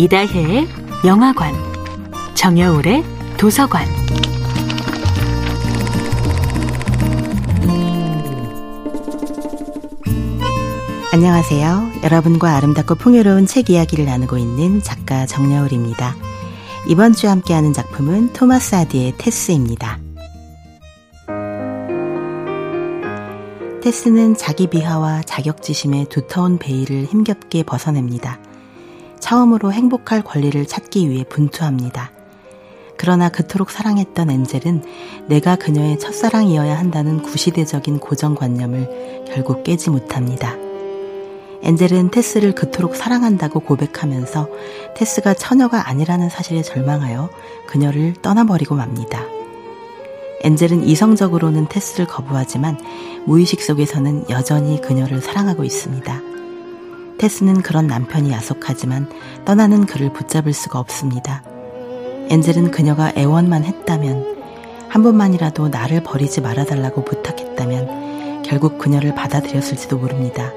이다혜의 영화관, 정여울의 도서관. 안녕하세요. 여러분과 아름답고 풍요로운 책 이야기를 나누고 있는 작가 정여울입니다. 이번 주 함께하는 작품은 토마스 아디의 테스입니다. 테스는 자기 비하와 자격지심의 두터운 베일을 힘겹게 벗어냅니다. 처음으로 행복할 권리를 찾기 위해 분투합니다. 그러나 그토록 사랑했던 엔젤은 내가 그녀의 첫사랑이어야 한다는 구시대적인 고정관념을 결국 깨지 못합니다. 엔젤은 테스를 그토록 사랑한다고 고백하면서 테스가 처녀가 아니라는 사실에 절망하여 그녀를 떠나버리고 맙니다. 엔젤은 이성적으로는 테스를 거부하지만 무의식 속에서는 여전히 그녀를 사랑하고 있습니다. 테스는 그런 남편이 야속하지만 떠나는 그를 붙잡을 수가 없습니다. 엔젤은 그녀가 애원만 했다면 한 번만이라도 나를 버리지 말아달라고 부탁했다면 결국 그녀를 받아들였을지도 모릅니다.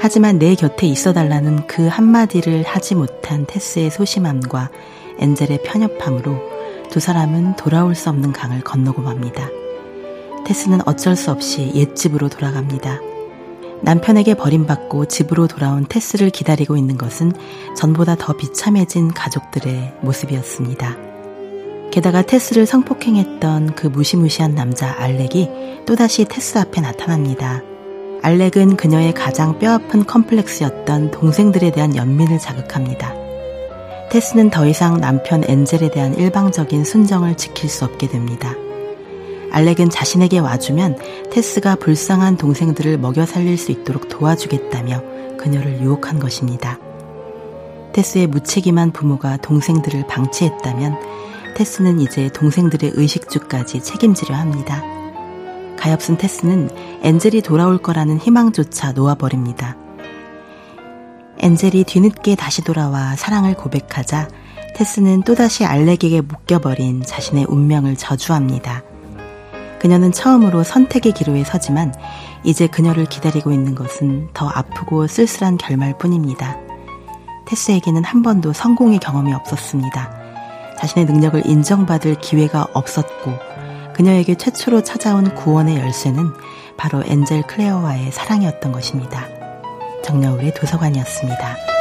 하지만 내 곁에 있어 달라는 그 한마디를 하지 못한 테스의 소심함과 엔젤의 편협함으로 두 사람은 돌아올 수 없는 강을 건너고 맙니다. 테스는 어쩔 수 없이 옛집으로 돌아갑니다. 남편에게 버림받고 집으로 돌아온 테스를 기다리고 있는 것은 전보다 더 비참해진 가족들의 모습이었습니다. 게다가 테스를 성폭행했던 그 무시무시한 남자 알렉이 또다시 테스 앞에 나타납니다. 알렉은 그녀의 가장 뼈아픈 컴플렉스였던 동생들에 대한 연민을 자극합니다. 테스는 더 이상 남편 엔젤에 대한 일방적인 순정을 지킬 수 없게 됩니다. 알렉은 자신에게 와주면 테스가 불쌍한 동생들을 먹여 살릴 수 있도록 도와주겠다며 그녀를 유혹한 것입니다. 테스의 무책임한 부모가 동생들을 방치했다면 테스는 이제 동생들의 의식주까지 책임지려 합니다. 가엾은 테스는 엔젤이 돌아올 거라는 희망조차 놓아버립니다. 엔젤이 뒤늦게 다시 돌아와 사랑을 고백하자 테스는 또다시 알렉에게 묶여버린 자신의 운명을 저주합니다. 그녀는 처음으로 선택의 기로에 서지만 이제 그녀를 기다리고 있는 것은 더 아프고 쓸쓸한 결말 뿐입니다. 테스에게는 한 번도 성공의 경험이 없었습니다. 자신의 능력을 인정받을 기회가 없었고 그녀에게 최초로 찾아온 구원의 열쇠는 바로 엔젤 클레어와의 사랑이었던 것입니다. 정여울의 도서관이었습니다.